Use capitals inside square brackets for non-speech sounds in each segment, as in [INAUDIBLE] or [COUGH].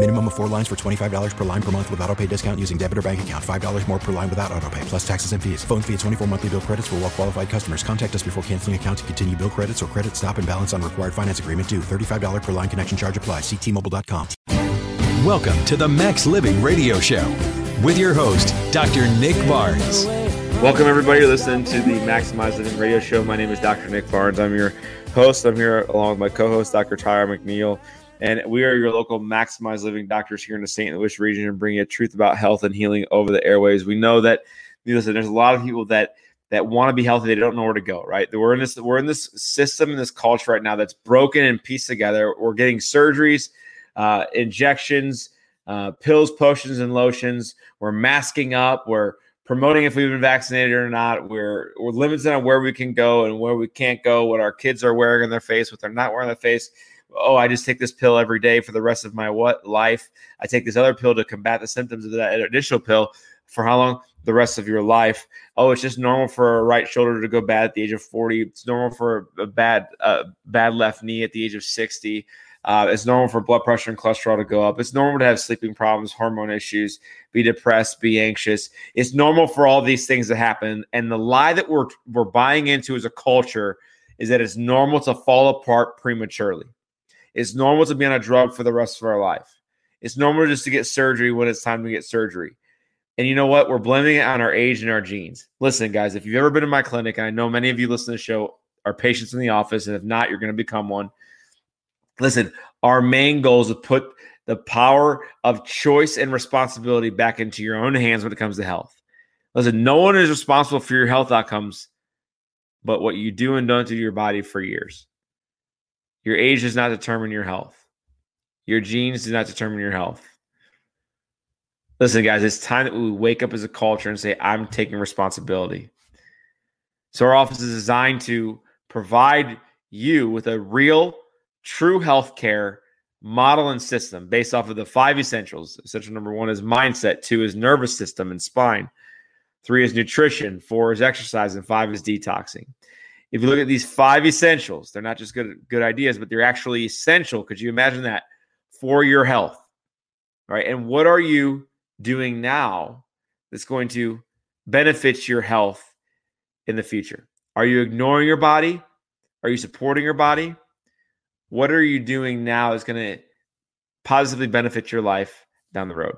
Minimum of four lines for $25 per line per month with auto pay discount using debit or bank account. $5 more per line without auto pay, plus taxes and fees. Phone fee at 24 monthly bill credits for all well qualified customers. Contact us before canceling account to continue bill credits or credit stop and balance on required finance agreement due. $35 per line connection charge apply. Ctmobile.com. Welcome to the Max Living Radio Show with your host, Dr. Nick Barnes. Welcome, everybody. You're listening to the Maximize Living Radio Show. My name is Dr. Nick Barnes. I'm your host. I'm here along with my co host, Dr. Tyler McNeil. And we are your local Maximize Living doctors here in the St. Louis region and bring you a truth about health and healing over the airways. We know that, listen, there's a lot of people that that want to be healthy, they don't know where to go, right? We're in this, we're in this system, in this culture right now that's broken and pieced together. We're getting surgeries, uh, injections, uh, pills, potions, and lotions. We're masking up. We're promoting if we've been vaccinated or not. We're we're limited on where we can go and where we can't go. What our kids are wearing on their face, what they're not wearing on their face oh, I just take this pill every day for the rest of my what life. I take this other pill to combat the symptoms of that initial pill for how long? The rest of your life. Oh, it's just normal for a right shoulder to go bad at the age of 40. It's normal for a bad uh, bad left knee at the age of 60. Uh, it's normal for blood pressure and cholesterol to go up. It's normal to have sleeping problems, hormone issues, be depressed, be anxious. It's normal for all these things to happen. And the lie that we're we're buying into as a culture is that it's normal to fall apart prematurely. It's normal to be on a drug for the rest of our life. It's normal just to get surgery when it's time to get surgery. And you know what? We're blaming it on our age and our genes. Listen, guys, if you've ever been in my clinic, and I know many of you listen to the show are patients in the office, and if not, you're going to become one. Listen, our main goal is to put the power of choice and responsibility back into your own hands when it comes to health. Listen, no one is responsible for your health outcomes, but what you do and don't do to your body for years. Your age does not determine your health. Your genes do not determine your health. Listen, guys, it's time that we wake up as a culture and say, I'm taking responsibility. So, our office is designed to provide you with a real, true health care model and system based off of the five essentials. Essential number one is mindset, two is nervous system and spine, three is nutrition, four is exercise, and five is detoxing if you look at these five essentials, they're not just good good ideas, but they're actually essential. Could you imagine that for your health? Right? And what are you doing now that's going to benefit your health in the future? Are you ignoring your body? Are you supporting your body? What are you doing now is going to positively benefit your life down the road?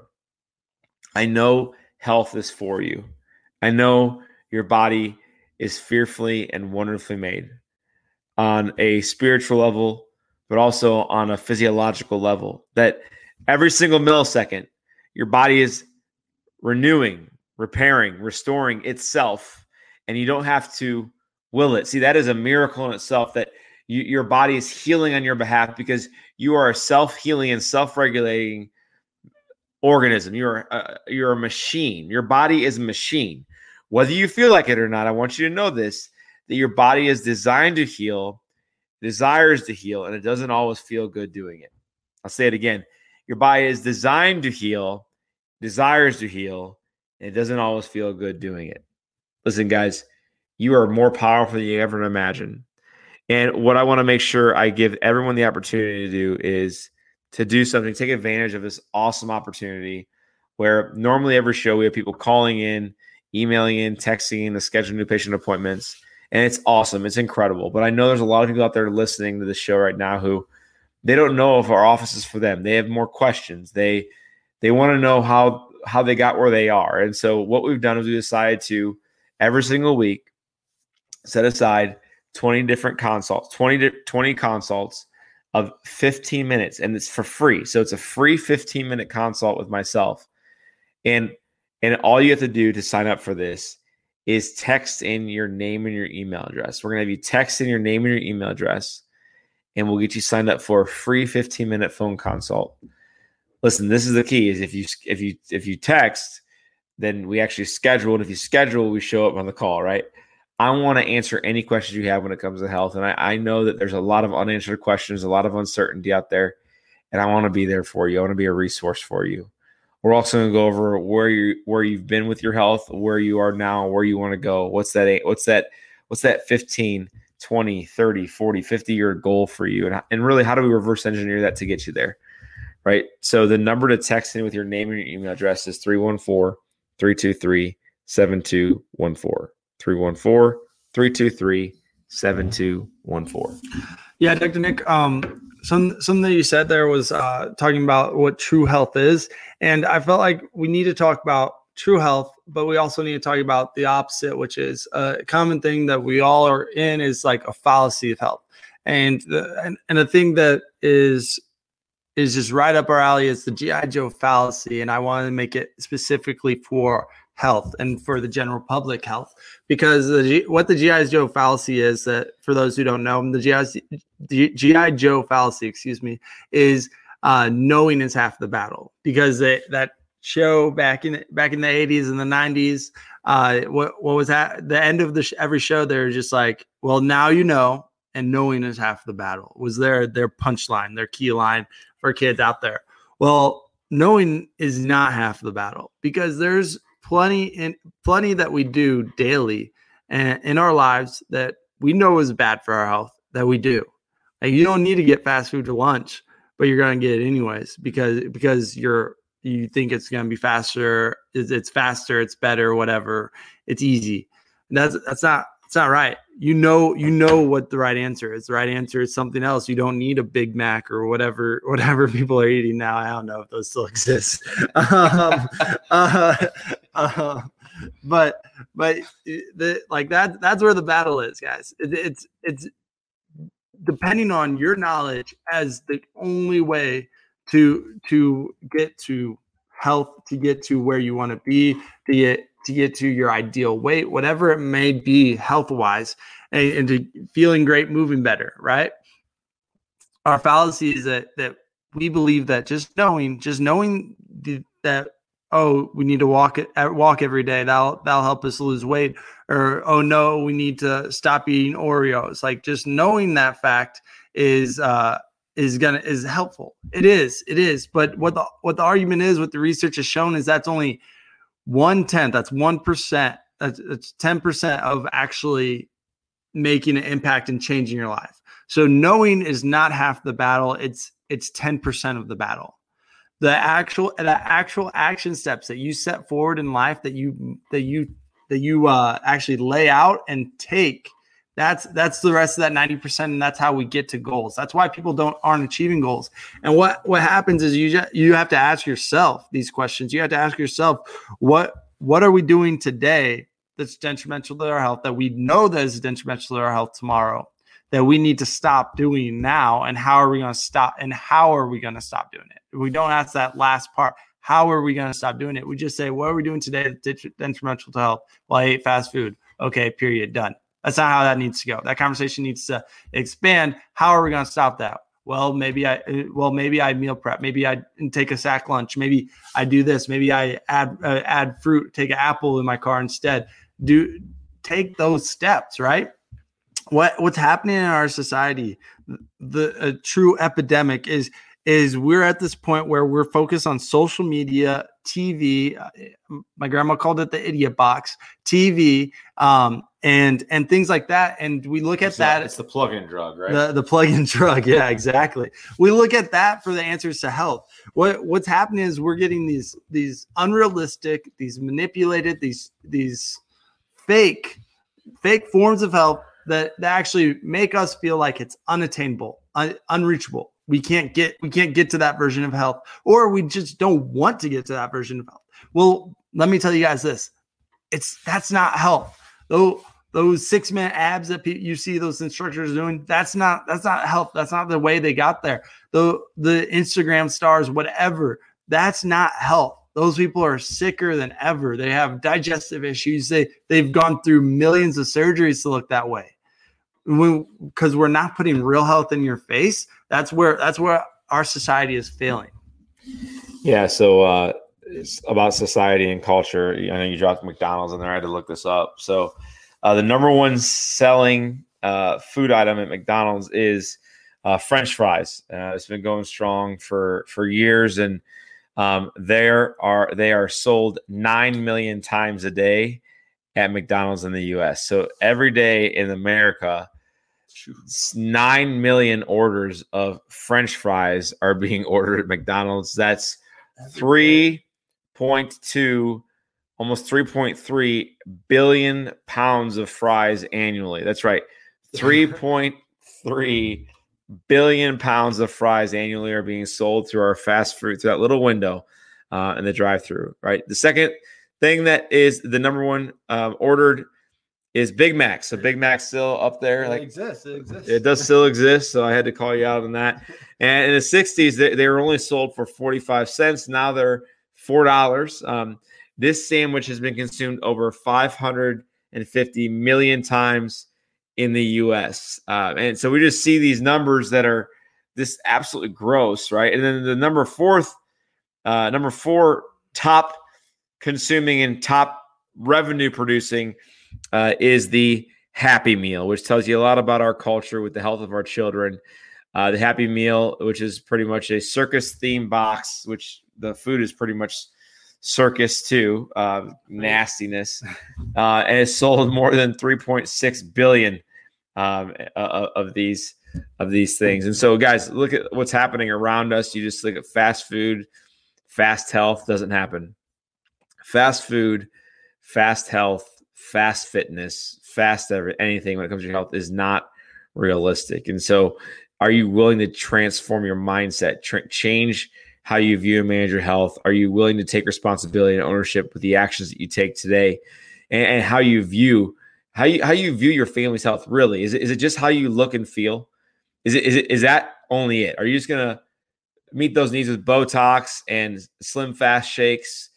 I know health is for you. I know your body is fearfully and wonderfully made on a spiritual level, but also on a physiological level. That every single millisecond, your body is renewing, repairing, restoring itself, and you don't have to will it. See, that is a miracle in itself that you, your body is healing on your behalf because you are a self healing and self regulating organism. You're a, you're a machine. Your body is a machine. Whether you feel like it or not, I want you to know this that your body is designed to heal, desires to heal, and it doesn't always feel good doing it. I'll say it again. Your body is designed to heal, desires to heal, and it doesn't always feel good doing it. Listen, guys, you are more powerful than you ever imagine. And what I want to make sure I give everyone the opportunity to do is to do something, take advantage of this awesome opportunity where normally every show we have people calling in emailing in, texting in to schedule new patient appointments. And it's awesome. It's incredible. But I know there's a lot of people out there listening to the show right now who they don't know if our office is for them. They have more questions. They they want to know how how they got where they are. And so what we've done is we decided to every single week set aside 20 different consults, 20 20 consults of 15 minutes and it's for free. So it's a free 15 minute consult with myself. And and all you have to do to sign up for this is text in your name and your email address. We're going to have you text in your name and your email address and we'll get you signed up for a free 15 minute phone consult. Listen, this is the key is if you if you if you text then we actually schedule and if you schedule we show up on the call, right? I want to answer any questions you have when it comes to health. And I, I, know that there's a lot of unanswered questions, a lot of uncertainty out there. And I want to be there for you. I want to be a resource for you. We're also going to go over where you where you've been with your health, where you are now, where you want to go. What's that what's that what's that 15, 20, 30, 40, 50 year goal for you? And, and really how do we reverse engineer that to get you there? Right? So the number to text in with your name and your email address is 314 323 7214. 314 323 7214. Yeah, Dr. Nick, um, some something that you said there was uh, talking about what true health is, and I felt like we need to talk about true health, but we also need to talk about the opposite, which is a common thing that we all are in is like a fallacy of health, and the and, and the thing that is is just right up our alley is the GI Joe fallacy, and I want to make it specifically for health and for the general public health because the what the GI Joe fallacy is that for those who don't know the GI, GI Joe fallacy excuse me is uh, knowing is half the battle because they, that show back in back in the 80s and the 90s uh, what what was that the end of the sh- every show they're just like well now you know and knowing is half the battle was their their punchline their key line for kids out there. Well knowing is not half the battle because there's plenty in plenty that we do daily and in our lives that we know is bad for our health that we do. Like you don't need to get fast food to lunch, but you're gonna get it anyways because because you're you think it's gonna be faster, it's, it's faster, it's better, whatever. It's easy. And that's that's not it's not right. You know, you know what the right answer is. The right answer is something else. You don't need a Big Mac or whatever, [LAUGHS] whatever people are eating now. I don't know if those still exist. [LAUGHS] um, [LAUGHS] uh, uh, but but the, like that that's where the battle is, guys. It, it's it's depending on your knowledge as the only way to to get to health, to get to where you want to be, to get get to your ideal weight, whatever it may be health wise, and, and to feeling great, moving better, right? Our fallacy is that that we believe that just knowing, just knowing the, that oh, we need to walk it walk every day. That'll that'll help us lose weight. Or oh no, we need to stop eating Oreos. Like just knowing that fact is uh is gonna is helpful. It is, it is. But what the what the argument is, what the research has shown is that's only one tenth, that's one percent, that's, that's 10% of actually making an impact and changing your life. So knowing is not half the battle, it's it's 10% of the battle. The actual the actual action steps that you set forward in life that you that you that you uh, actually lay out and take that's that's the rest of that 90% and that's how we get to goals. That's why people don't aren't achieving goals. And what what happens is you you have to ask yourself these questions. You have to ask yourself what what are we doing today that's detrimental to our health that we know that is detrimental to our health tomorrow that we need to stop doing now and how are we going to stop and how are we going to stop doing it? We don't ask that last part. How are we going to stop doing it? We just say, what are we doing today that's detrimental to health? Well, I ate fast food. Okay, period, done. That's not how that needs to go. That conversation needs to expand. How are we going to stop that? Well, maybe I well maybe I meal prep. Maybe I take a sack lunch. Maybe I do this. Maybe I add uh, add fruit. Take an apple in my car instead. Do take those steps, right? What what's happening in our society? The true epidemic is is we're at this point where we're focused on social media, TV. Uh, my grandma called it the idiot box, TV, um, and and things like that. And we look at that. It's the plug-in drug, right? The the plug-in [LAUGHS] drug. Yeah, [LAUGHS] exactly. we look at that for the answers to health. What what's happening is we're getting these these unrealistic, these manipulated, these these fake fake forms of health that, that actually make us feel like it's unattainable, un, unreachable we can't get we can't get to that version of health or we just don't want to get to that version of health well let me tell you guys this it's that's not health though those six minute abs that you see those instructors doing that's not that's not health that's not the way they got there. The the instagram stars whatever that's not health those people are sicker than ever. They have digestive issues. They they've gone through millions of surgeries to look that way. Because we're not putting real health in your face. That's where that's where our society is failing. Yeah so uh it's about society and culture. I know you dropped mcdonald's in there. I had to look this up. So uh, the number one selling uh, food item at McDonald's is uh, French fries. Uh, it's been going strong for for years, and um, there are they are sold nine million times a day at McDonald's in the U.S. So every day in America, nine million orders of French fries are being [LAUGHS] ordered at McDonald's. That's three point two almost 3.3 billion pounds of fries annually. That's right. [LAUGHS] 3.3 billion pounds of fries annually are being sold through our fast food, through that little window uh, in the drive through, right? The second thing that is the number one um, ordered is Big Mac. So Big Mac's still up there. It like exists. It exists. It does still exist. So I had to call you out on that. [LAUGHS] And in the 60s, they, they were only sold for 45 cents. Now they're $4. Um, this sandwich has been consumed over 550 million times in the US. Uh, and so we just see these numbers that are this absolutely gross, right? And then the number fourth, uh, number four top consuming and top revenue producing uh, is the Happy Meal, which tells you a lot about our culture with the health of our children. Uh, the Happy Meal, which is pretty much a circus theme box, which the food is pretty much circus too, uh, nastiness, uh, and it's sold more than 3.6 billion um, of these of these things. And so, guys, look at what's happening around us. You just look at fast food, fast health doesn't happen. Fast food, fast health, fast fitness, fast every, anything when it comes to your health is not realistic. And so, are you willing to transform your mindset, tra- change? How you view and manage your health. Are you willing to take responsibility and ownership with the actions that you take today, and, and how you view how you how you view your family's health? Really, is it is it just how you look and feel? Is it is it is that only it? Are you just gonna meet those needs with Botox and slim fast shakes?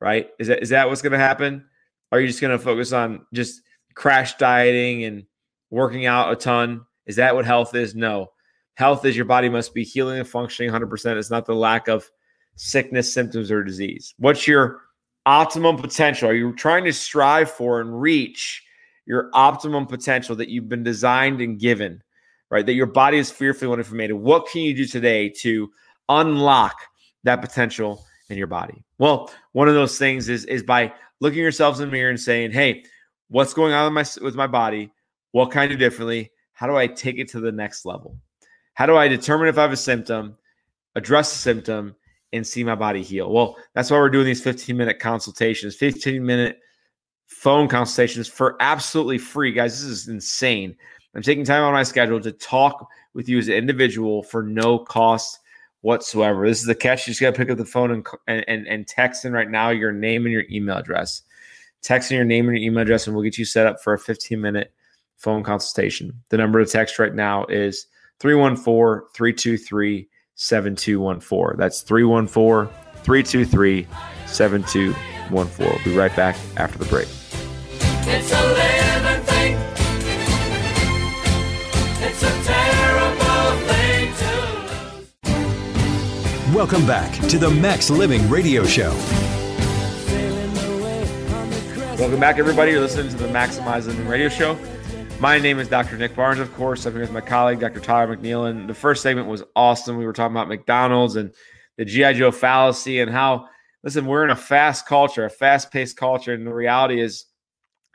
Right? Is that is that what's gonna happen? Are you just gonna focus on just crash dieting and working out a ton? Is that what health is? No Health is your body must be healing and functioning 100%. It's not the lack of sickness, symptoms, or disease. What's your optimum potential? Are you trying to strive for and reach your optimum potential that you've been designed and given, right? That your body is fearfully wonderfully made. What can you do today to unlock that potential in your body? Well, one of those things is is by looking yourselves in the mirror and saying, "Hey, what's going on with my with my body? What can I do differently? How do I take it to the next level?" How do I determine if I have a symptom, address the symptom, and see my body heal? Well, that's why we're doing these 15 minute consultations, 15 minute phone consultations for absolutely free. Guys, this is insane. I'm taking time on my schedule to talk with you as an individual for no cost whatsoever. This is the catch. You just got to pick up the phone and, and, and text in right now your name and your email address. Text in your name and your email address, and we'll get you set up for a 15 minute phone consultation. The number to text right now is 314 323 7214. That's 314 323 7214. We'll be right back after the break. It's a living thing. It's a terrible thing to lose. Welcome back to the Max Living Radio Show. Welcome back, everybody. You're listening to the Maximize Living Radio Show. My name is Dr. Nick Barnes, of course. I'm here with my colleague, Dr. Tyler McNeil. And the first segment was awesome. We were talking about McDonald's and the G.I. Joe fallacy and how, listen, we're in a fast culture, a fast paced culture. And the reality is,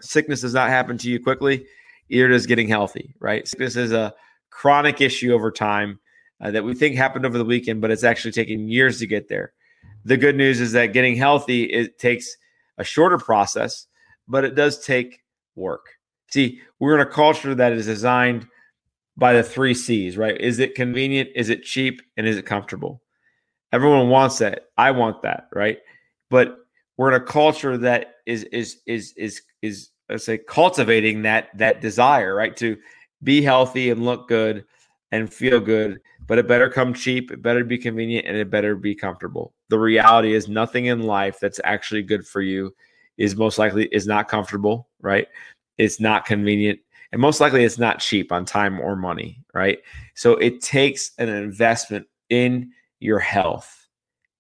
sickness does not happen to you quickly, either getting healthy, right? Sickness is a chronic issue over time uh, that we think happened over the weekend, but it's actually taking years to get there. The good news is that getting healthy, it takes a shorter process, but it does take work. See, we're in a culture that is designed by the three C's, right? Is it convenient? Is it cheap? And is it comfortable? Everyone wants that. I want that, right? But we're in a culture that is is is is is let's say cultivating that that desire, right? To be healthy and look good and feel good, but it better come cheap, it better be convenient, and it better be comfortable. The reality is nothing in life that's actually good for you is most likely is not comfortable, right? It's not convenient, and most likely it's not cheap on time or money, right? So it takes an investment in your health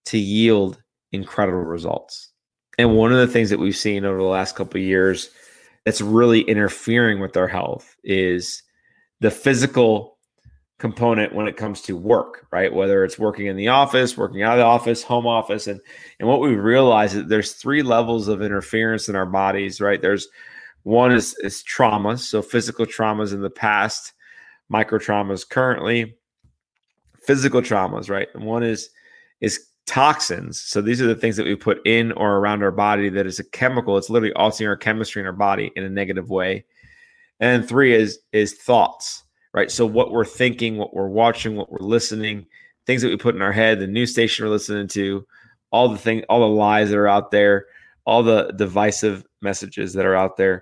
to yield incredible results. And one of the things that we've seen over the last couple of years that's really interfering with our health is the physical component when it comes to work, right? Whether it's working in the office, working out of the office, home office, and and what we realize is there's three levels of interference in our bodies, right? There's one is is traumas, so physical traumas in the past, micro traumas currently, physical traumas, right? And one is is toxins. So these are the things that we put in or around our body that is a chemical. It's literally altering our chemistry in our body in a negative way. And three is is thoughts, right? So what we're thinking, what we're watching, what we're listening, things that we put in our head, the news station we're listening to, all the thing, all the lies that are out there, all the divisive messages that are out there.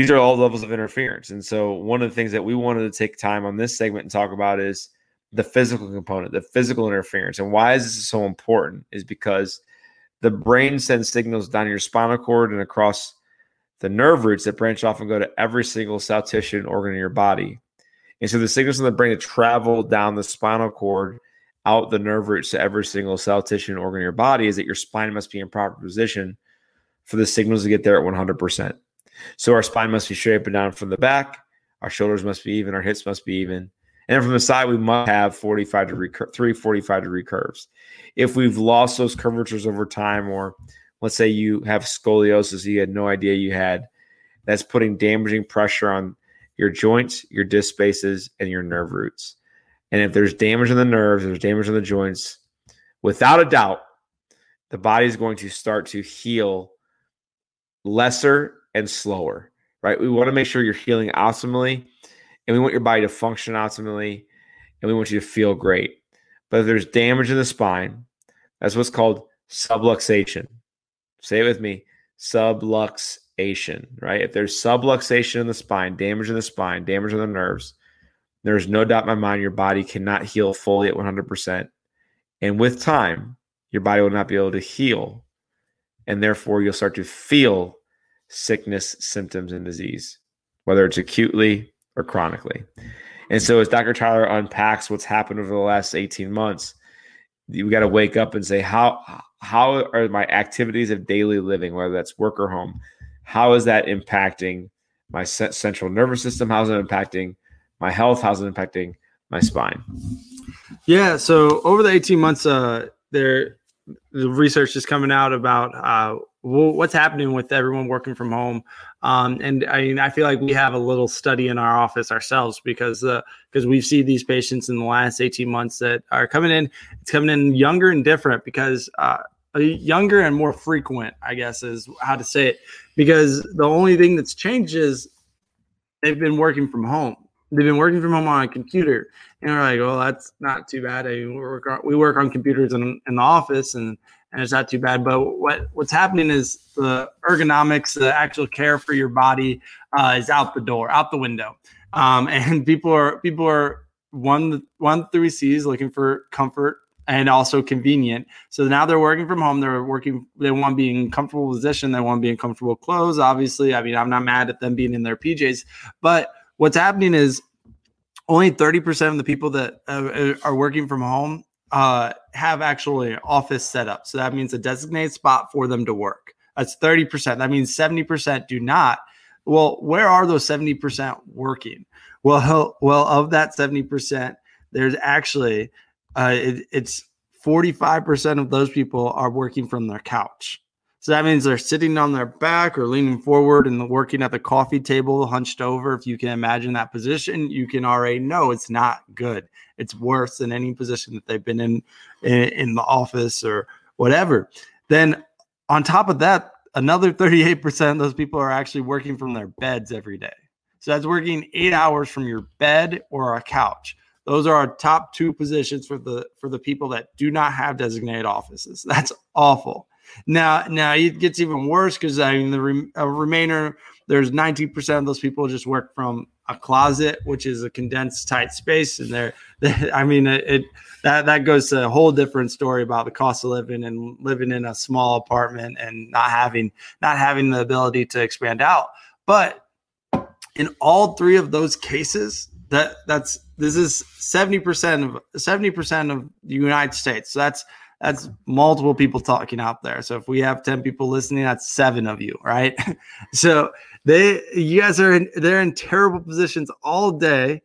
These are all levels of interference. And so one of the things that we wanted to take time on this segment and talk about is the physical component, the physical interference. And why is this so important? Is because the brain sends signals down your spinal cord and across the nerve roots that branch off and go to every single cell tissue and organ in your body. And so the signals in the brain travel down the spinal cord out the nerve roots to every single cell tissue and organ in your body is that your spine must be in proper position for the signals to get there at 100%. So our spine must be straight up and down from the back, our shoulders must be even, our hips must be even, and from the side, we must have 45 degree, three 45 degree curves. If we've lost those curvatures over time, or let's say you have scoliosis, you had no idea you had, that's putting damaging pressure on your joints, your disc spaces, and your nerve roots. And if there's damage in the nerves, there's damage in the joints, without a doubt, the body is going to start to heal lesser and slower, right? We want to make sure you're healing optimally and we want your body to function optimally and we want you to feel great. But if there's damage in the spine, that's what's called subluxation. Say it with me subluxation, right? If there's subluxation in the spine, damage in the spine, damage in the nerves, there's no doubt in my mind your body cannot heal fully at 100%. And with time, your body will not be able to heal. And therefore, you'll start to feel sickness, symptoms, and disease, whether it's acutely or chronically. And so as Dr. Tyler unpacks what's happened over the last 18 months, we got to wake up and say, how how are my activities of daily living, whether that's work or home, how is that impacting my central nervous system? How's it impacting my health? How's it impacting my spine? Yeah. So over the 18 months, uh, there the research is coming out about uh, what's happening with everyone working from home. Um, and I mean, I feel like we have a little study in our office ourselves because because uh, we've seen these patients in the last 18 months that are coming in. It's coming in younger and different because uh, younger and more frequent, I guess, is how to say it. Because the only thing that's changed is they've been working from home. They've been working from home on a computer, and we're like, "Well, that's not too bad." I mean, we work on, we work on computers in, in the office, and and it's not too bad. But what what's happening is the ergonomics, the actual care for your body, uh, is out the door, out the window, um, [LAUGHS] and people are people are one one three C's looking for comfort and also convenient. So now they're working from home. They're working. They want to be in comfortable position. They want to be in comfortable clothes. Obviously, I mean, I'm not mad at them being in their PJs, but what's happening is only 30% of the people that uh, are working from home uh, have actually an office set up. So that means a designated spot for them to work. That's 30%. That means 70% do not. Well, where are those 70% working? Well, [LAUGHS] well, of that 70%, there's actually uh, it, it's 45% of those people are working from their couch. So that means they're sitting on their back or leaning forward and working at the coffee table, hunched over. If you can imagine that position, you can already know it's not good. It's worse than any position that they've been in in, in the office or whatever. Then on top of that, another 38% of those people are actually working from their beds every day. So that's working eight hours from your bed or a couch. Those are our top two positions for the for the people that do not have designated offices. That's awful. Now, now it gets even worse because I mean the re- remainder there's 19% of those people just work from a closet, which is a condensed tight space, and they're, [LAUGHS] I mean, it, it that that goes to a whole different story about the cost of living and living in a small apartment and not having not having the ability to expand out. But in all three of those cases, that that's this is 70% of 70% of the United States. So that's that's multiple people talking out there. So if we have 10 people listening, that's seven of you, right? [LAUGHS] so they you guys are in they're in terrible positions all day.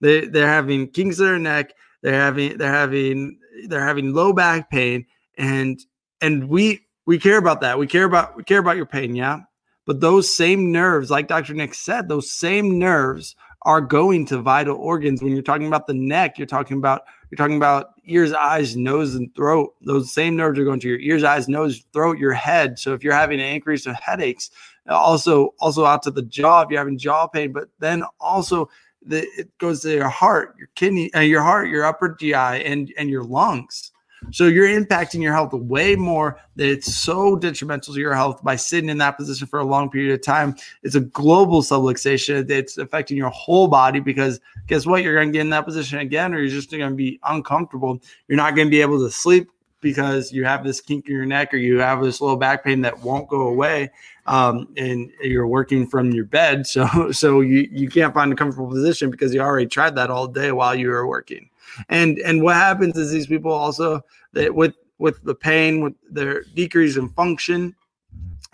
They they're having kinks in their neck, they're having they're having they're having low back pain, and and we we care about that. We care about we care about your pain, yeah. But those same nerves, like Dr. Nick said, those same nerves are going to vital organs. When you're talking about the neck, you're talking about you're talking about ears, eyes, nose, and throat. Those same nerves are going to your ears, eyes, nose, throat, your head. So if you're having an increase of headaches, also also out to the jaw if you're having jaw pain, but then also the, it goes to your heart, your kidney, uh, your heart, your upper GI, and and your lungs. So you're impacting your health way more that it's so detrimental to your health by sitting in that position for a long period of time. It's a global subluxation. It's affecting your whole body because guess what? You're going to get in that position again, or you're just going to be uncomfortable. You're not going to be able to sleep because you have this kink in your neck or you have this low back pain that won't go away um, and you're working from your bed [LAUGHS] so so you you can't find a comfortable position because you already tried that all day while you were working and and what happens is these people also that with with the pain with their decrease in function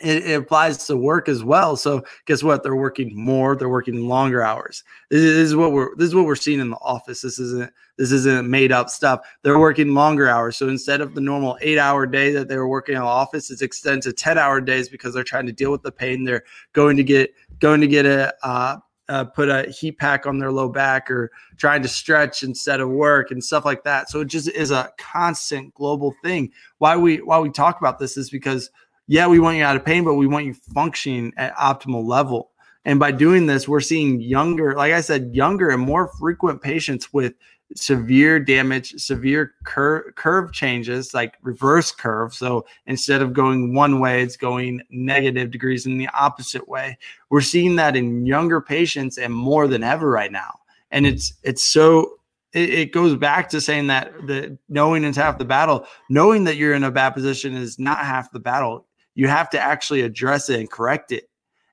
it, it, applies to work as well. So guess what? They're working more. They're working longer hours. This is, what we're this is what we're seeing in the office. This isn't this isn't made up stuff. They're working longer hours. So instead of the normal eight hour day that they were working in the office, it's extended to ten hour days because they're trying to deal with the pain. They're going to get going to get a uh, uh, put a heat pack on their low back or trying to stretch instead of work and stuff like that. So it just is a constant global thing. Why we why we talk about this is because yeah, we want you out of pain, but we want you functioning at optimal level. And by doing this, we're seeing younger, like I said, younger and more frequent patients with severe damage, severe cur- curve changes, like reverse curve. So instead of going one way, it's going negative degrees in the opposite way. We're seeing that in younger patients and more than ever right now. And it's it's so it, it goes back to saying that the knowing is half the battle. Knowing that you're in a bad position is not half the battle you have to actually address it and correct it.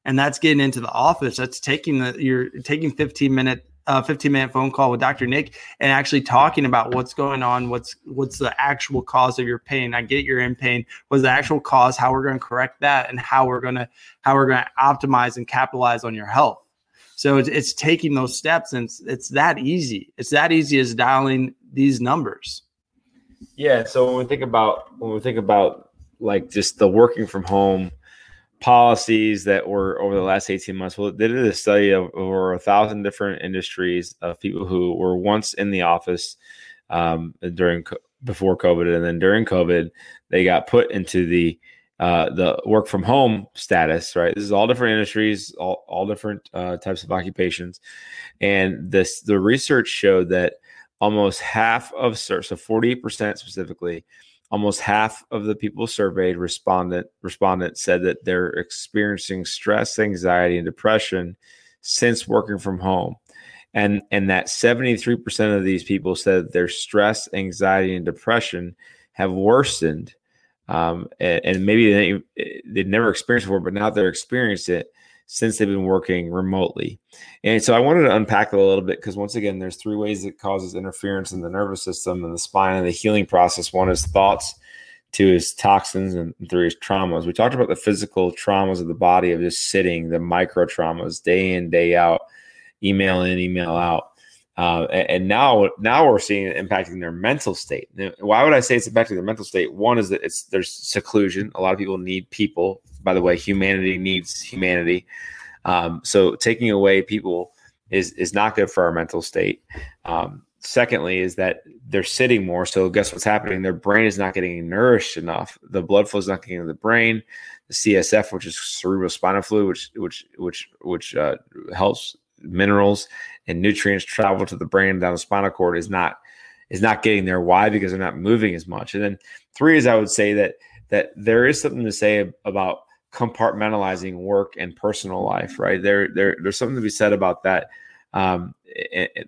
And that's getting into the office. That's taking the you're taking 15 minute uh, 15 minute phone call with Dr. Nick and actually talking about what's going on, what's what's the actual cause of your pain. I get you're in pain. What's the actual cause? How we're going to correct that, and how we're going to how we're going to optimize and capitalize on your health. So it's, it's taking those steps, and it's, it's that easy. It's that easy as dialing these numbers. Yeah. So when we think about when we think about like just the working from home policies that were over the last 18 months. Well, they did a study of over a thousand different industries of people who were once in the office um, during before COVID, and then during COVID, they got put into the uh, the work from home status. Right, this is all different industries, all all different uh, types of occupations, and this the research showed that almost half of so 48 percent specifically almost half of the people surveyed respondent respondent said that they're experiencing stress anxiety and depression since working from home. And and that 73% of these people said their stress anxiety and depression have worsened um, and, and, maybe they, they'd never experienced before but now they're experiencing it since they've been working remotely. And so I wanted to unpack it a little bit because once again, there's three ways it causes interference in the nervous system and the spine and the healing process. One is thoughts, two is toxins, and three is traumas. We talked about the physical traumas of the body of just sitting, the micro traumas, day in, day out, email in, email out. Uh, and now, now we're seeing it impacting their mental state. Now, why would I say it's impacting their mental state? One is that it's there's seclusion. A lot of people need people by the way, humanity needs humanity. Um, so taking away people is is not good for our mental state. Um, secondly, is that they're sitting more. So guess what's happening? Their brain is not getting nourished enough. The blood flow is not getting to the brain. The CSF, which is cerebral spinal fluid, which which which which uh, helps minerals and nutrients travel to the brain down the spinal cord, is not is not getting there. Why? Because they're not moving as much. And then three is I would say that that there is something to say about compartmentalizing work and personal life, right? There, there, there's something to be said about that. Um,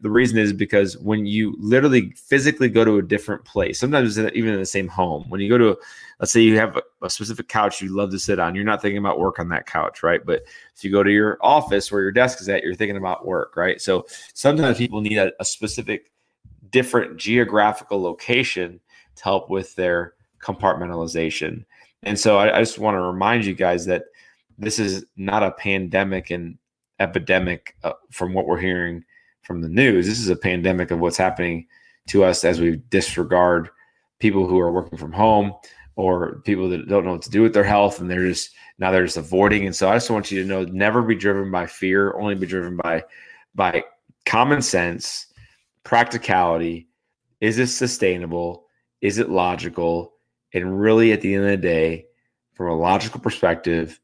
the reason is because when you literally physically go to a different place, sometimes even in the same home, when you go to, let's say you have a, a, specific couch you love to sit on, you're not thinking about work on that couch, right? But if you go to your office where your desk is at, you're thinking about work, right? So sometimes people need a, a specific, different geographical location to help with their compartmentalization. And so I, I just want to remind you guys that this is not a pandemic and epidemic uh, from what we're hearing from the news. This is a pandemic of what's happening to us as we disregard people who are working from home or people that don't know what to do with their health and they're just now they're just avoiding. And so I just want you to know never be driven by fear, only be driven by by common sense, practicality. Is this sustainable? Is it logical? And really at the end of the day, from a logical perspective,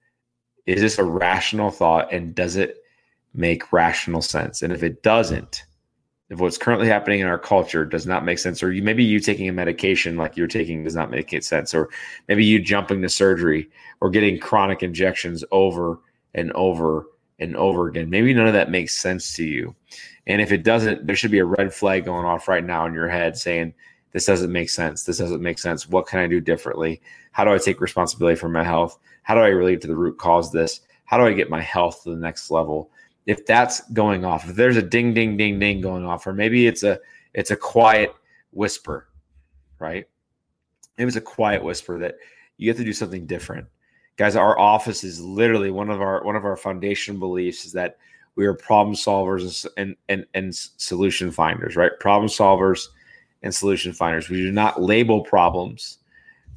is this a rational thought and does it make rational sense. And if it doesn't, if what's currently happening in our culture does not make sense, or you maybe you taking a medication like you're taking does not make it sense, or maybe you jumping to surgery or getting chronic injections over and over and over again. Maybe none of that makes sense to you. And if it doesn't, there should be a red flag going off right now in your head saying, This doesn't make sense. This doesn't make sense. What can I do differently? How do I take responsibility for my health? How do I relate to the root cause of this? How do I get my health to the next level? if that's going off, if there's a ding, ding, ding, ding going off, or maybe it's a it's a quiet whisper, right? It was a quiet whisper that you have to do something different. Guys, our office is literally one of our one of our foundation beliefs is that we are problem solvers and and and solution finders, right? Problem solvers and solution finders. We do not label problems.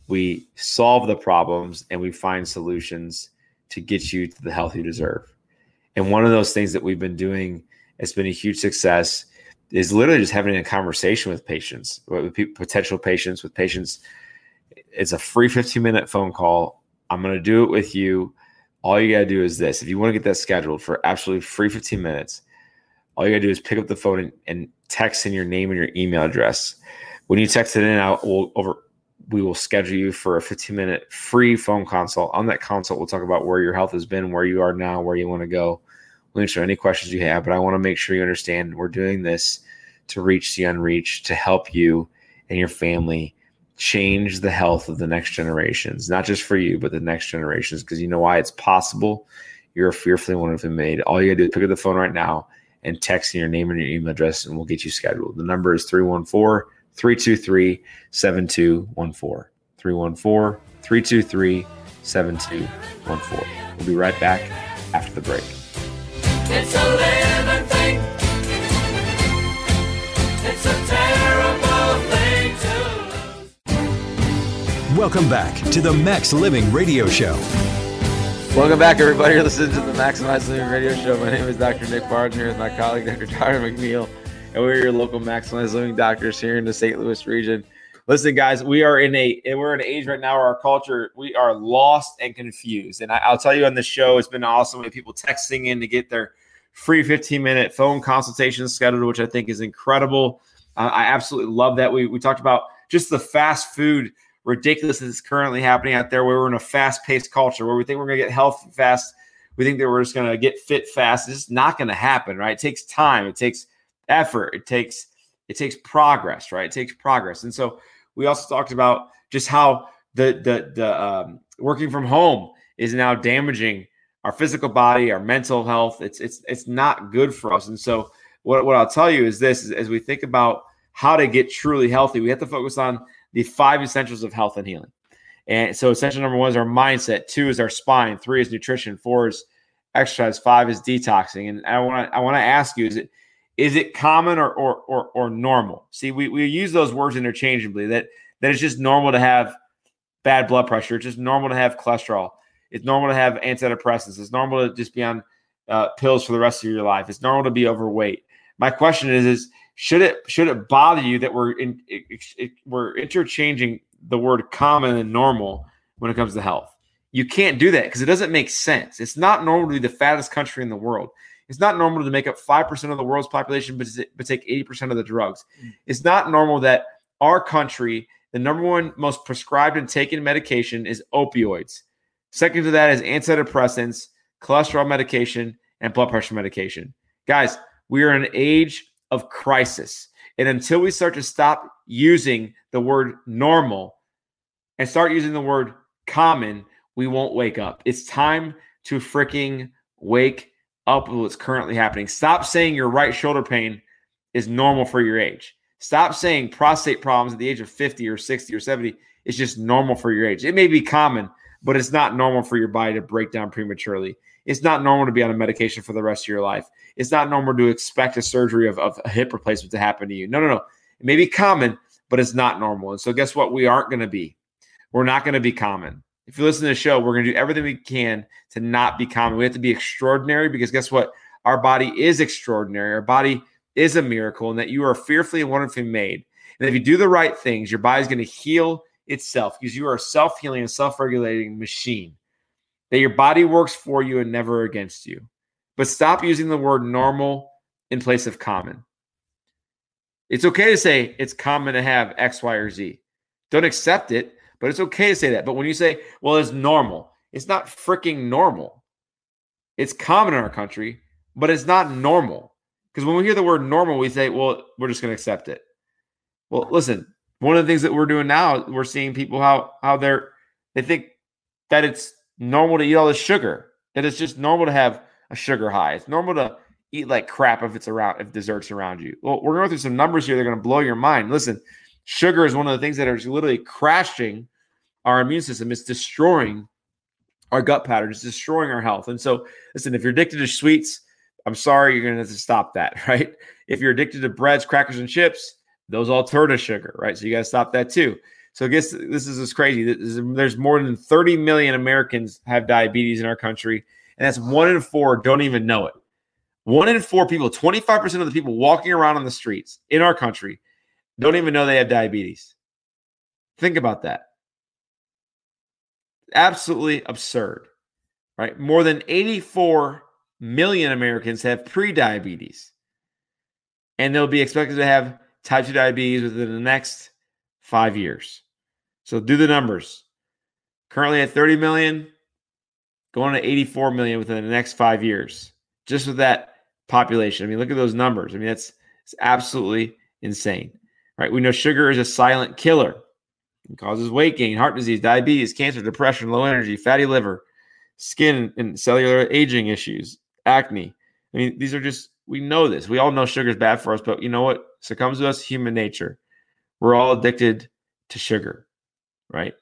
We solve the problems and we find solutions to get you to the health you deserve. And one of those things that we've been doing, it's been a huge success, is literally just having a conversation with patients, with potential patients, with patients. It's a free 15 minute phone call. I'm going to do it with you. All you got to do is this. If you want to get that scheduled for absolutely free 15 minutes, all you got to do is pick up the phone and, and, text in your name and your email address. When you text it in, I'll we'll over we will schedule you for a 15 minute free phone consult. On that consult, we'll talk about where your health has been, where you are now, where you want to go. We'll answer any questions you have, but I want to make sure you understand we're doing this to reach the unreached, to help you and your family change the health of the next generations, not just for you, but the next generations. Because you know why? It's possible. You're a fearfully wonderfully made. All you got to do is pick up the phone right now and text in your name and your email address, and we'll get you scheduled. The number is 314 323 7214. 314 323 7214. We'll be right back after the break. It's a living thing. It's a terrible thing to lose. Welcome back to the Max Living Radio Show. Welcome back, everybody. You're listening to the Maximize Living Radio Show. My name is Dr. Nick Barnes here with my colleague, Dr. Tyler McNeil and we're your local maximized living doctors here in the St. Louis region. Listen, guys, we are in a we're in an age right now where our culture we are lost and confused. And I, will tell you on the show, it's been awesome with people texting in to get their free 15 minute phone consultation scheduled, which I think is incredible. Uh, I absolutely love that. We we talked about just the fast food ridiculous that's currently happening out there, where we're in a fast paced culture where we think we're gonna get health fast. We think that we're just gonna get fit fast. It's not gonna happen, right? It takes time. It takes effort. It takes it takes progress, right? It takes progress. And so we also talked about just how the the the um, working from home is now damaging our physical body, our mental health. It's it's it's not good for us. And so what what I'll tell you is this: is as we think about how to get truly healthy, we have to focus on the five essentials of health and healing. And so essential number one is our mindset, two is our spine, three is nutrition, four is exercise, five is detoxing. And I want to I want to ask you: is it is it common or or or, or normal? See, we, we use those words interchangeably. That that it's just normal to have bad blood pressure. It's just normal to have cholesterol. It's normal to have antidepressants. It's normal to just be on uh, pills for the rest of your life. It's normal to be overweight. My question is: is should it should it bother you that we're in it, it, we're interchanging the word common and normal when it comes to health? You can't do that because it doesn't make sense. It's not normal to be the fattest country in the world. It's not normal to make up 5% of the world's population, but, but take 80% of the drugs. Mm. It's not normal that our country the number one most prescribed and taken medication is opioids. Second to that is antidepressants, cholesterol medication, and blood pressure medication. Guys, we are in an age of crisis. And until we start to stop using the word normal and start using the word common, we won't wake up. It's time to freaking wake up with what's currently happening. Stop saying your right shoulder pain is normal for your age. Stop saying prostate problems at the age of 50 or 60 or 70 is just normal for your age. It may be common, but it's not normal for your body to break down prematurely. It's not normal to be on a medication for the rest of your life. It's not normal to expect a surgery of, of a hip replacement to happen to you. No, no, no. It may be common, but it's not normal. And so, guess what? We aren't going to be. We're not going to be common. If you listen to the show, we're going to do everything we can to not be common. We have to be extraordinary because guess what? Our body is extraordinary. Our body is a miracle, and that you are fearfully and wonderfully made. And if you do the right things, your body's going to heal itself because you are a self healing and self regulating machine that your body works for you and never against you. But stop using the word normal in place of common. It's okay to say it's common to have X, Y, or Z. Don't accept it, but it's okay to say that. But when you say, well, it's normal, it's not freaking normal. It's common in our country, but it's not normal. Because when we hear the word normal, we say, well, we're just going to accept it. Well, listen, one of the things that we're doing now, we're seeing people how how they're they think that it's normal to eat all this sugar. That it's just normal to have a sugar high. It's normal to eat like crap if it's around if desserts around you. Well, we're going through some numbers here. They're going to blow your mind. Listen, sugar is one of the things that are literally crashing our immune system. It's destroying our gut pattern. It's destroying our health. And so, listen, if you're addicted to sweets, I'm sorry, you're going to have to stop that, [LAUGHS] right? If you're addicted to breads, crackers, and chips, those all turn to sugar, right? So you got to stop that too. So I guess this is just crazy. There's more than 30 million Americans have diabetes in our country, and that's one in four don't even know it. One in four people, 25% of the people walking around on the streets in our country don't even know they have diabetes. Think about that. Absolutely absurd, right? More than 84 million Americans have pre-diabetes, and they'll be expected to have type 2 diabetes within the next five years. So do the numbers. Currently at 30 million, going to 84 million within the next five years, just with that population. I mean, look at those numbers. I mean, that's it's absolutely insane. Right? We know sugar is a silent killer. It causes weight gain, heart disease, diabetes, cancer, depression, low energy, fatty liver, skin and cellular aging issues, acne. I mean, these are just we know this. We all know sugar is bad for us, but you know what? Succumbs to us human nature. We're all addicted to sugar, right?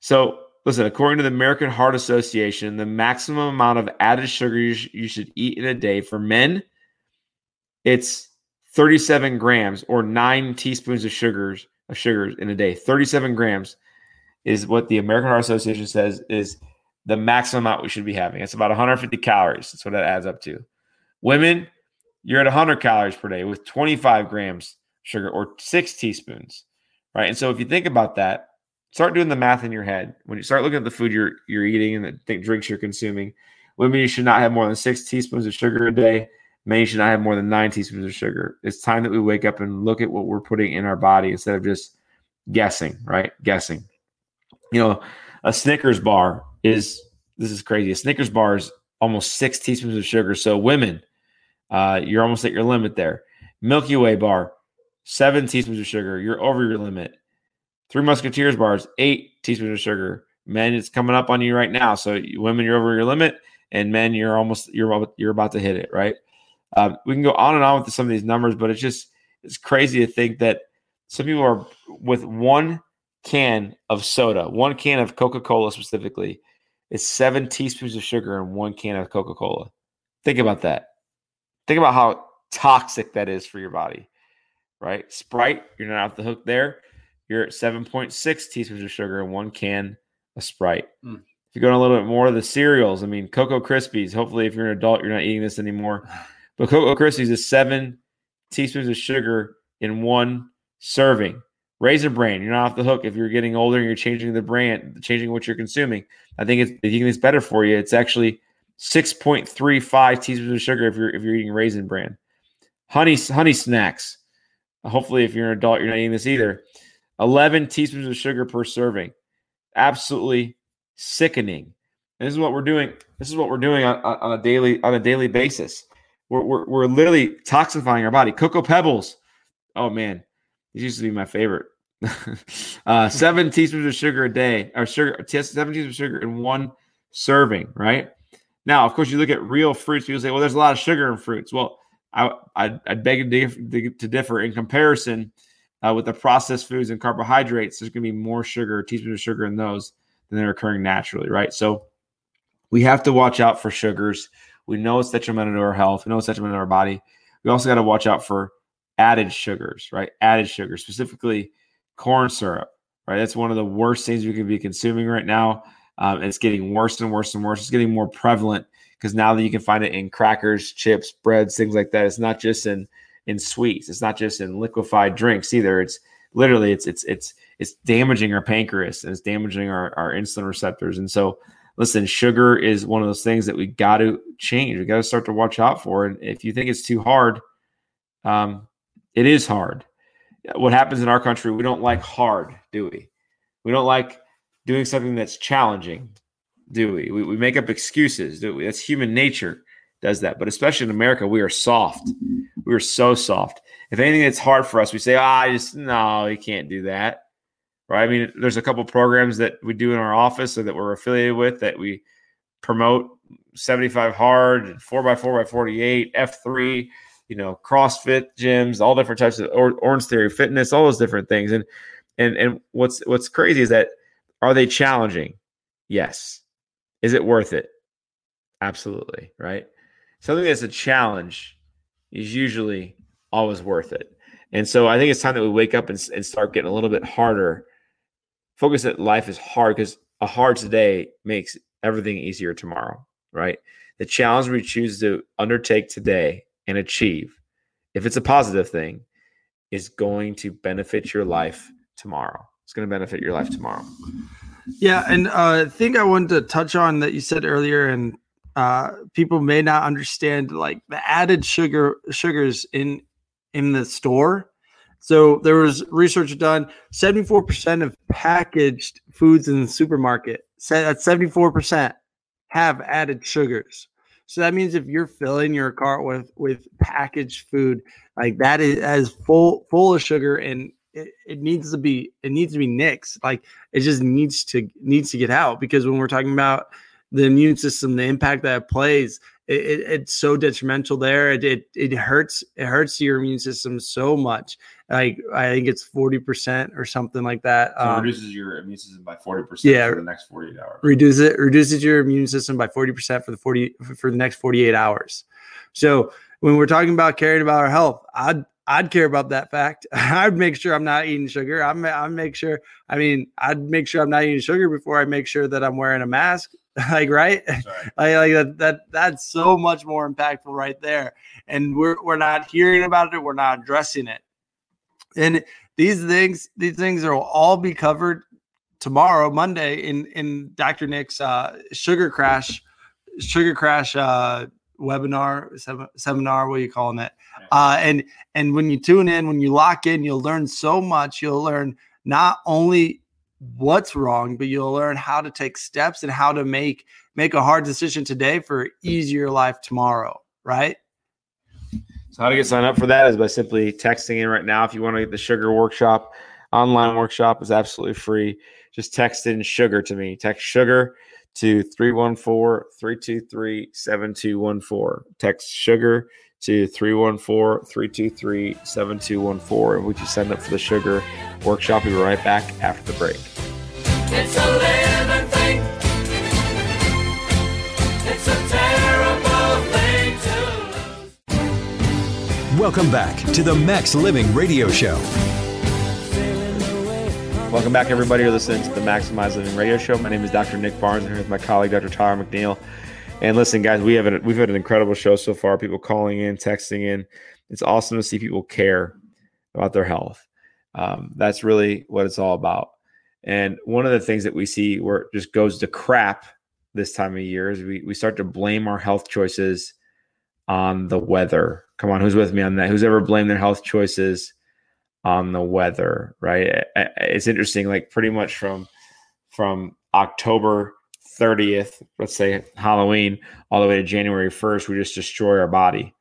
So, listen, according to the American Heart Association, the maximum amount of added sugar you, sh- you should eat in a day for men, it's 37 grams or nine teaspoons of sugars of sugars in a day. 37 grams is what the American Heart Association says is the maximum amount we should be having. It's about 150 calories. That's what that adds up to. Women, you're at 100 calories per day with 25 grams sugar or six teaspoons, right? And so if you think about that, start doing the math in your head. When you start looking at the food you're you're eating and the drinks you're consuming, women you should not have more than six teaspoons of sugar a day. Men you should not have more than nine teaspoons of sugar. It's time that we wake up and look at what we're putting in our body instead of just guessing, right? Guessing. You know, a Snickers bar is this is crazy. A Snickers bar is almost six teaspoons of sugar. So women, uh, you're almost at your limit there. Milky Way bar, seven teaspoons of sugar. You're over your limit. Three Musketeers bars, eight teaspoons of sugar. Men, it's coming up on you right now. So women, you're over your limit, and men, you're almost you're you're about to hit it. Right? Um, we can go on and on with some of these numbers, but it's just it's crazy to think that some people are with one can of soda, one can of Coca Cola specifically, it's seven teaspoons of sugar in one can of Coca Cola. Think about that. Think about how toxic that is for your body right? Sprite, you're not off the hook there. You're at 7.6 teaspoons of sugar in one can of Sprite. Mm. If you're going a little bit more of the cereals, I mean, Cocoa Krispies. Hopefully, if you're an adult, you're not eating this anymore. [SIGHS] But Cocoa Krispies is seven teaspoons of sugar in one serving. Raisin Bran, you're not off the hook if you're getting older and you're changing the brand, changing what you're consuming. I think it's if you think it's better for you. It's actually 6.35 teaspoons of sugar if you're if you're eating Raisin Bran. Honey Honey Smacks, Hopefully, if you're an adult, you're not eating this either. 11 teaspoons of sugar per serving. Absolutely sickening. And this is what we're doing. This is what we're doing on, on a daily on a daily basis. We're, we're, we're literally toxifying our body. Cocoa pebbles. Oh man, these used to be my favorite. [LAUGHS] uh, seven teaspoons of sugar a day, or sugar, seven teaspoons of sugar in one serving. Right now, of course, you look at real fruits. People say, "Well, there's a lot of sugar in fruits." Well, I, I'd, I'd beg to, differ. In comparison, uh, with the processed foods and carbohydrates, there's going to be more sugar, teaspoons of sugar in those than they're occurring naturally, right? So we have to watch out for sugars. We know it's detrimental to our health. We know it's detrimental to our body. We also got to watch out for added sugars, right? Added sugar, specifically corn syrup, right? That's one of the worst things we could be consuming right now. Um, it's getting worse and worse and worse. It's getting more prevalent because now that you can find it in crackers, chips, breads, things like that. It's not just in in sweets. It's not just in liquefied drinks either. It's literally it's it's it's it's damaging our pancreas and it's damaging our, our insulin receptors. And so listen, sugar is one of those things that we got to change. We got to start to watch out for. And if you think it's too hard, um, it is hard. What happens in our country, we don't like hard, do we? We don't like doing something that's challenging do we? we? We make up excuses, do we? That's human nature does that. But especially in America, we are soft. We are so soft. If anything that's hard for us, we say, ah, I just no, you can't do that. Right. I mean, there's a couple programs that we do in our office or that we're affiliated with that we promote 75 hard, 4x4 by 48, F3, you know, CrossFit gyms, all different types of or, Orange Theory fitness, all those different things. And and and what's what's crazy is that are they challenging? Yes. Is it worth it? Absolutely, right? Something that's a challenge is usually always worth it. And so I think it's time that we wake up and, and start getting a little bit harder. Focus that life is hard because a hard today makes everything easier tomorrow, right? The challenge we choose to undertake today and achieve, if it's a positive thing, is going to benefit your life tomorrow. It's going to benefit your life tomorrow. Yeah, and uh, I think I wanted to touch on that you said earlier, and uh, people may not understand like the added sugar sugars in in the store. So there was research done. Seventy four percent of packaged foods in the supermarket said that seventy four percent have added sugars. So that means if you're filling your cart with with packaged food, like that is as full full of sugar and it, it needs to be it needs to be nixed. Like it just needs to needs to get out because when we're talking about the immune system, the impact that it plays, it, it, it's so detrimental there. It, it it hurts it hurts your immune system so much. Like I think it's forty percent or something like that. So um, reduces your immune system by forty percent yeah, for the next forty eight hours. Reduce it reduces your immune system by forty percent for the forty for the next forty eight hours. So when we're talking about caring about our health, I'd I'd care about that fact. [LAUGHS] I'd make sure I'm not eating sugar. I'm I make sure. I mean, I'd make sure I'm not eating sugar before I make sure that I'm wearing a mask. [LAUGHS] like right, [LAUGHS] like, like that, that. That's so much more impactful right there. And we're we're not hearing about it. We're not addressing it. And these things, these things will all be covered tomorrow, Monday, in in Dr. Nick's uh, sugar crash, sugar crash uh, webinar, seminar. What are you calling it? Uh, and and when you tune in, when you lock in, you'll learn so much. You'll learn not only what's wrong, but you'll learn how to take steps and how to make make a hard decision today for easier life tomorrow. Right. So how to get signed up for that is by simply texting in right now. If you want to get the sugar workshop, online workshop is absolutely free. Just text in sugar to me. Text sugar to 314-323-7214. Text sugar to 314-323-7214 and we can sign up for the sugar workshop. We'll be right back after the break. It's a living thing. It's a terrible thing to lose. Welcome back to the Max Living Radio Show. Welcome back, everybody. You're listening to the Maximize Living Radio Show. My name is Dr. Nick Barnes. I'm here with my colleague, Dr. Tyler McNeil. And listen, guys, we have an, we've had an incredible show so far. People calling in, texting in. It's awesome to see people care about their health. Um, that's really what it's all about. And one of the things that we see where it just goes to crap this time of year is we, we start to blame our health choices on the weather. Come on, who's with me on that? Who's ever blamed their health choices on the weather, right? It's interesting, like pretty much from from October 30th, let's say Halloween, all the way to January 1st, we just destroy our body.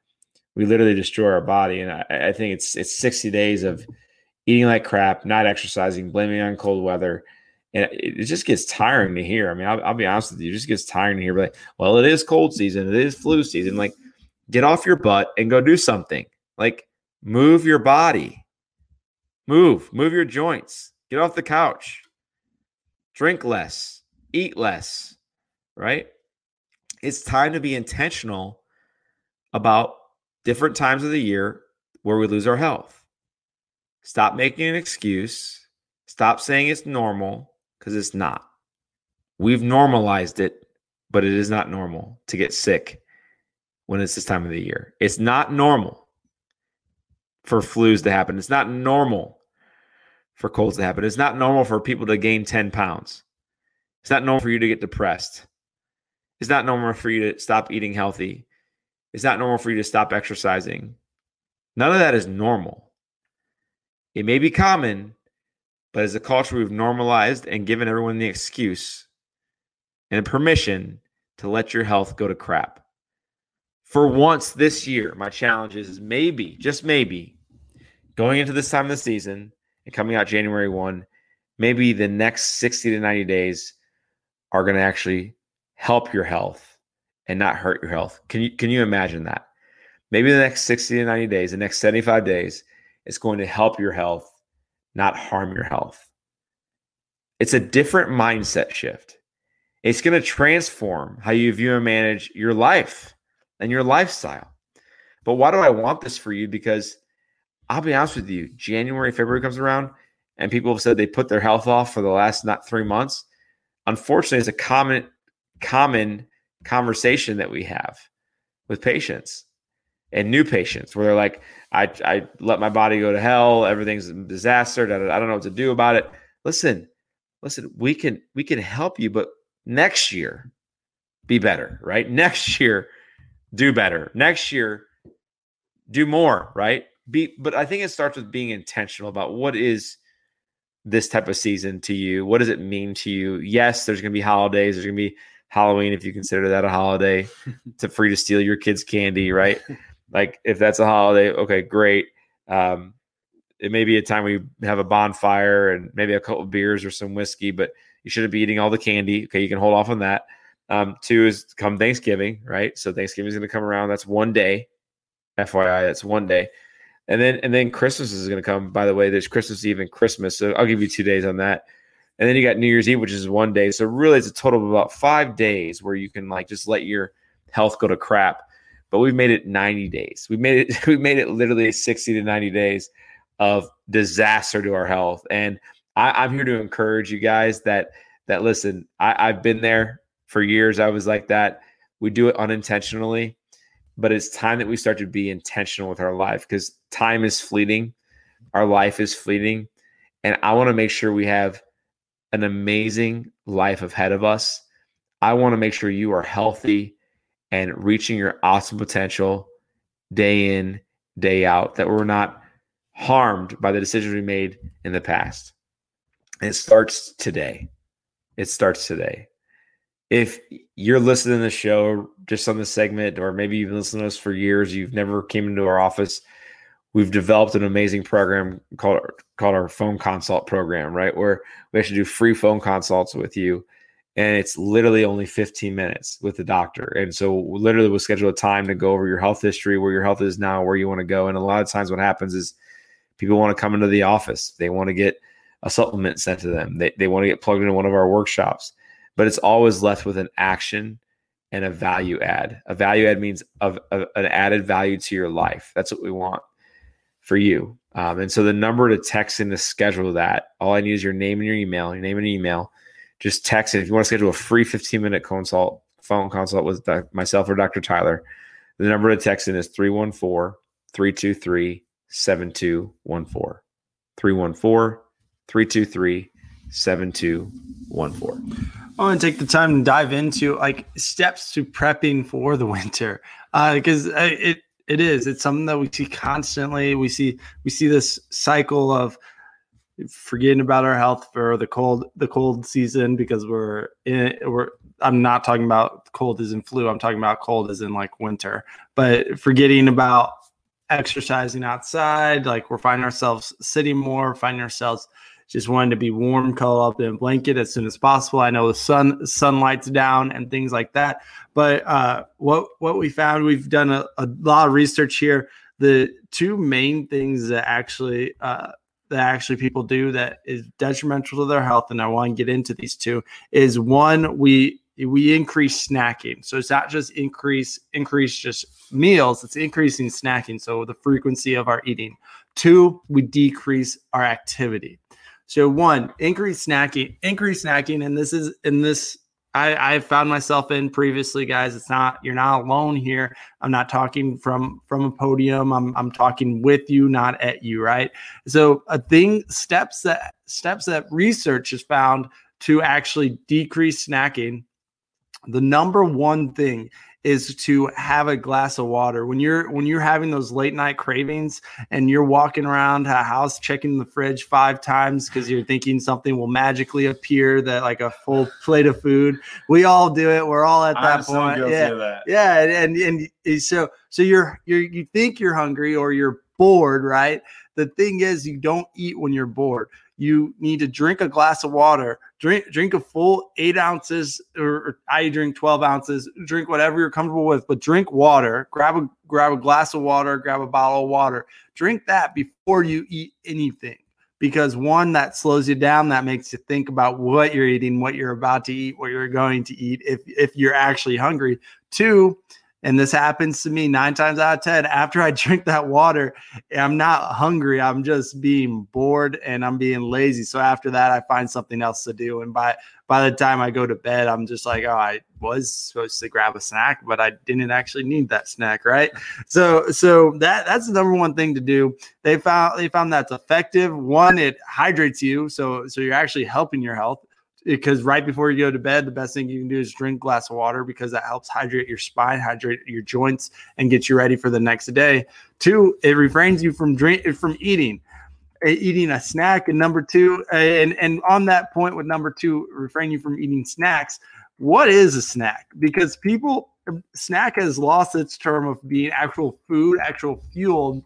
We literally destroy our body. And I, I think it's it's 60 days of eating like crap, not exercising, blaming on cold weather. And it, it just gets tiring to hear. I mean, I'll, I'll, be honest with you, it just gets tiring to hear. Like, well, it is cold season, it is flu season. Like, get off your butt and go do something. Like, move your body, move, move your joints, get off the couch, drink less, eat less, right? It's time to be intentional about different times of the year where we lose our health. Stop making an excuse. Stop saying it's normal because it's not. We've normalized it, but it is not normal to get sick when it's this time of the year. It's not normal for flus to happen. It's not normal for colds to happen. It's not normal for people to gain 10 pounds. It's not normal for you to get depressed. It's not normal for you to stop eating healthy. It's not normal for you to stop exercising. None of that is normal. It may be common, but as a culture, we've normalized and given everyone the excuse and permission to let your health go to crap. For once this year, my challenge is maybe, just maybe, going into this time of the season and coming out January 1, maybe the next 60 to 90 days are going to actually help your health and not hurt your health. Can you can you imagine that? Maybe the next 60 to 90 days, the next 75 days, it's going to help your health, not harm your health. It's a different mindset shift. It's going to transform how you view and manage your life and your lifestyle. But why do I want this for you? Because I'll be honest with you, January, February comes around, and people have said they put their health off for the last not three months. Unfortunately, it's a common common conversation that we have with patients and new patients where they're like, I, I let my body go to hell. Everything's a disaster. I don't know what to do about it. Listen, listen, we can, we can help you, but next year be better, right? [LAUGHS] Next year, do better. Next year, do more, right? Be, but I think it starts with being intentional about what is this type of season to you? What does it mean to you? Yes, there's going to be holidays. There's going to be Halloween if you consider that a holiday. [LAUGHS] to free to steal your kids' candy, right? [LAUGHS] like if that's a holiday, okay, great. Um, it may be a time we have a bonfire and maybe a couple of beers or some whiskey, but you shouldn't be eating all the candy. Okay, you can hold off on that. Um, two is come Thanksgiving, right? So Thanksgiving is going to come around. That's one day. FYI, that's one day. And then and then Christmas is going to come. By the way, there's Christmas Eve and Christmas, so I'll give you two days on that. And then you got New Year's Eve, which is one day. So really, it's a total of about five days where you can like just let your health go to crap. But we've made it 90 days. We made it. [LAUGHS] We made it literally 60 to 90 days of disaster to our health. And I, am here to encourage you guys that that listen. I, I've been there for years. I was like that. We do it unintentionally but it's time that we start to be intentional with our life because time is fleeting. Our life is fleeting. And i want to make sure we have an amazing life ahead of us. I want to make sure you are healthy and reaching your awesome potential day in day out that we're not harmed by the decisions we made in the past. And it starts today. It starts today if you're listening to the show just on the segment, or maybe you've been listening to us for years, you've never came into our office, we've developed an amazing program called called our phone consult program, right? Where we actually do free phone consults with you. And it's literally only 15 minutes with the doctor. And so literally we'll schedule a time to go over your health history, where your health is now, where you want to go. And a lot of times what happens is people want to come into the office. They want to get a supplement sent to them. They, they want to get plugged into one of our workshops but it's always left with an action and a value add. A value add means of, an added value to your life. That's what we want for you. Um, and so the number to text in to schedule that, all I need is your name and your email, your name and email. Just text it. If you want to schedule a free 15 minute consult, phone consult with myself or Dr. Tyler, the number to text in is 314 323 7214. 314 323 7214. I want to take the time to dive into like steps to prepping for the winter because uh, it It is. It's something that we see constantly. We see we see this cycle of forgetting about our health for the cold the cold season because we're in we're I'm not talking about cold as in flu. I'm talking about cold as in like winter. But forgetting about exercising outside, like we're finding ourselves sitting more, finding ourselves just wanting to be warm, cuddle up in a blanket as soon as possible. I know the sun sunlight's down and things like that. But uh, what what we found, we've done a, a, lot of research here. The two main things that actually uh, that actually people do that is detrimental to their health, and I want to get into these two, is one we we increase snacking. So it's not just increase increase just meals, it's increasing snacking. So the frequency of our eating. Two, we decrease our activity. So one, increase snacking, increase snacking, and this is in this I, I found myself in previously, guys. It's not you're not alone here. I'm not talking from from a podium. I'm I'm talking with you, not at you, right? So a thing steps that steps that research has found to actually decrease snacking. The number one thing is to have a glass of water. When you're when you're having those late night cravings and you're walking around a house checking the fridge five times because you're thinking something will magically appear that like a full plate of food we all do it. We're all at that I'm point. so yeah. that. yeah and, and and so so you're you're you think you're hungry or you're bored right? The thing is you don't eat when you're bored you need to drink a glass of water drink drink a full eight ounces or, or i drink 12 ounces drink whatever you're comfortable with but drink water. Grab a grab a glass of water grab a bottle of water. Drink that before you eat anything because one that slows you down that makes you think about what you're eating what you're about to eat what you're going to eat if if you're actually hungry. Two and this happens to me nine times out of 10. After I [LAUGHS] drink that water, I'm not hungry. I'm just being bored and I'm being lazy. So after that, I find something else to do. And by, by the time I go to bed, I'm just like, oh, I was supposed to grab a snack, but I didn't actually need that snack. Right. So, so that, that's the number one thing to do. They found, they found that's effective. One, it hydrates you. So, so you're actually helping your health because right before you go to bed, the best thing you can do is drink a glass of water because that helps hydrate your spine, hydrate your joints, and get you ready for the next day. Two, it refrains you from drink from eating, eh, eating a snack. And number two, eh, and and on that point with number two, refrain you from eating snacks. What is a snack? Because people snack has lost its term of being actual food, actual fuel,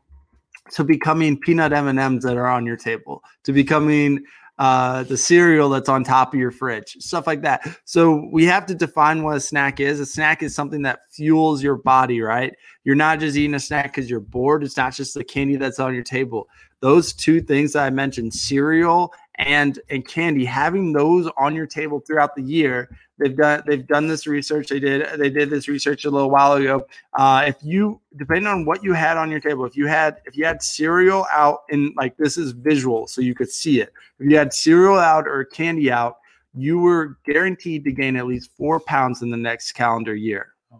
to becoming peanut M and M's that are on your table, to becoming uh, the cereal that's on top of your fridge, stuff like that. So we have to define what a snack is. A snack is something that fuels your body, right? You're not just eating a snack because you're bored. It's not just the candy that's on your table. Those two things that I mentioned, cereal and and candy, having those on your table throughout the year They've done they've done this research. They did they did this research a little while ago. Uh, if you depending on what you had on your table, if you had if you had cereal out in like this is visual, so you could see it. If you had cereal out or candy out, you were guaranteed to gain at least four pounds in the next calendar year. Oh,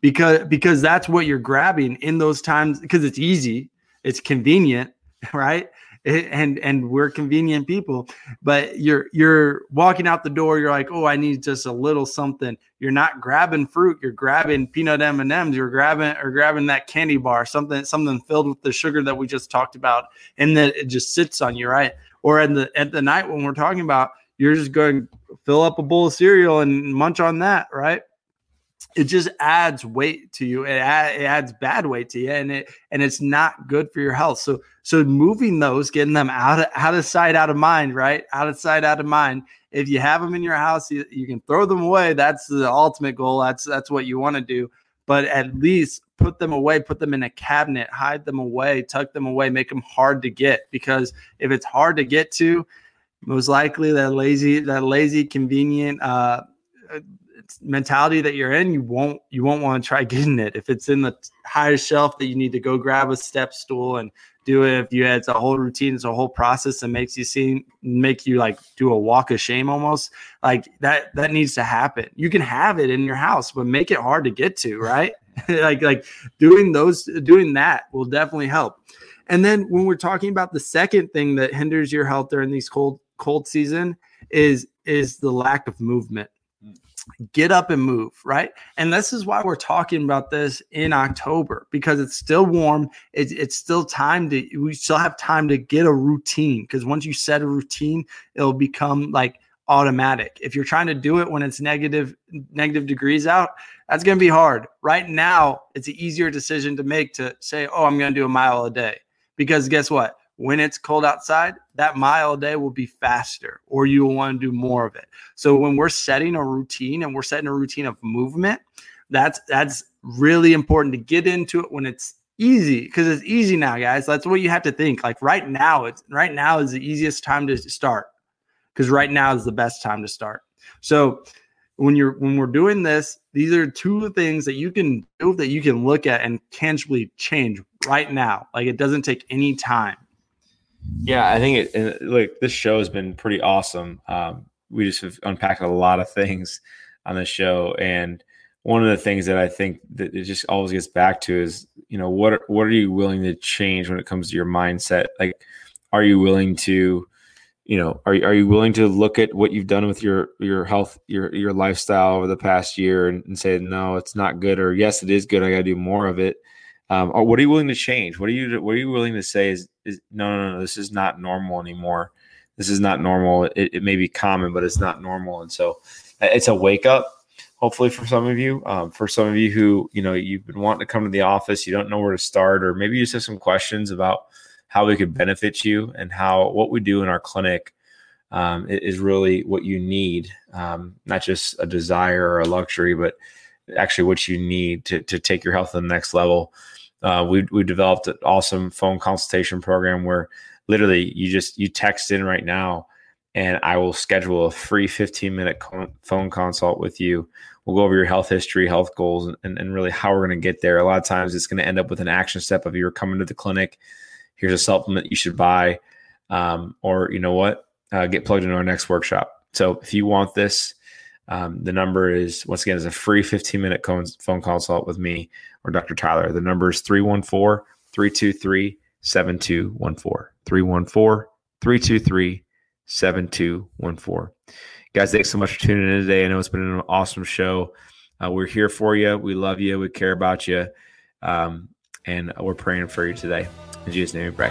because because that's what you're grabbing in those times because it's easy, it's convenient, [LAUGHS] right? And and we're convenient people but you're you're walking out the door you're like oh i need just a little something. You're not grabbing fruit you're grabbing peanut m&ms you're grabbing or grabbing that candy bar something something filled with the sugar that we just talked about and that it just sits on you right? Or at the at the night when we're talking about you're just going fill up a bowl of cereal and munch on that right it just adds weight to you. It, add, it adds bad weight to you, and it and it's not good for your health. So so moving those, getting them out of out of sight, out of mind, right? Out of sight, out of mind. If you have them in your house, you, you can throw them away. That's the ultimate goal. That's that's what you want to do. But at least put them away, put them in a cabinet, hide them away, tuck them away, make them hard to get. Because if it's hard to get to, most likely that lazy, that lazy, convenient uh, mentality that you're in, you won't you won't want to try [LAUGHS] getting it. If it's in the highest shelf that you need to go grab a step stool and do it. If you it's a whole routine, it's a whole process that makes you seem make you like do a walk of shame almost. Like that that needs to happen. You can have it in your house, but make it hard to get to, [LAUGHS] right? [LAUGHS] like like doing those doing that will definitely help. And then when we're talking about the second thing that hinders your health during these cold cold season is is the lack of movement get up and move, right? And this is why we're talking about this in October because it's still warm. It's, it's still time to, we still have time to get a routine because once you set a routine, it'll become like automatic. If you're trying to do it when it's negative, negative degrees out, that's going to be hard. Right now, it's an easier decision to make to say, oh, I'm going to do a mile a day because guess what? When it's cold outside, that mile a day will be faster or you will want to do more of it. So when we're setting a routine and we're setting a routine of movement, that's that's really important to get into it when it's easy because it's easy now, guys. That's what you have to think. Like right now, it's right now is the easiest time to start because right now is the best time to start. So when you're when we're doing this, these are two things that you can do that you can look at and tangibly change right now. Like it doesn't take any time. Yeah, I think it. Like this show has been pretty awesome. Um, we just have unpacked a lot of things on the show, and one of the things that I think that it just always gets back to is, you know, what what are you willing to change when it comes to your mindset? Like, are you willing to, you know, are are you willing to look at what you've done with your your health, your your lifestyle over the past year, and, and say, no, it's not good, or yes, it is good. I got to do more of it. Um, or what are you willing to change? What are you what are you willing to say is is no no no this is not normal anymore. This is not normal. It, it may be common, but it's not normal. And so it's a wake up. Hopefully for some of you, um, for some of you who you know you've been wanting to come to the office, you don't know where to start, or maybe you just have some questions about how we could benefit you and how what we do in our clinic um, is really what you need, um, not just a desire or a luxury, but actually what you need to, to take your health to the next level uh, we we developed an awesome phone consultation program where literally you just you text in right now and I will schedule a free 15 minute phone consult with you. We'll go over your health history, health goals, and, and really how we're going to get there. A lot of times it's going to end up with an action step of you're coming to the clinic. Here's a supplement you should buy. Um, or you know what? Uh, get plugged into our next workshop. So if you want this, um, the number is once again is a free 15 minute phone consult with me or Dr. Tyler. The number is 314 323 7214. 314 323 7214. Guys, thanks so much for tuning in today. I know it's been an awesome show. Uh, we're here for you. We love you. We care about you. Um, and we're praying for you today. In Jesus' name we pray.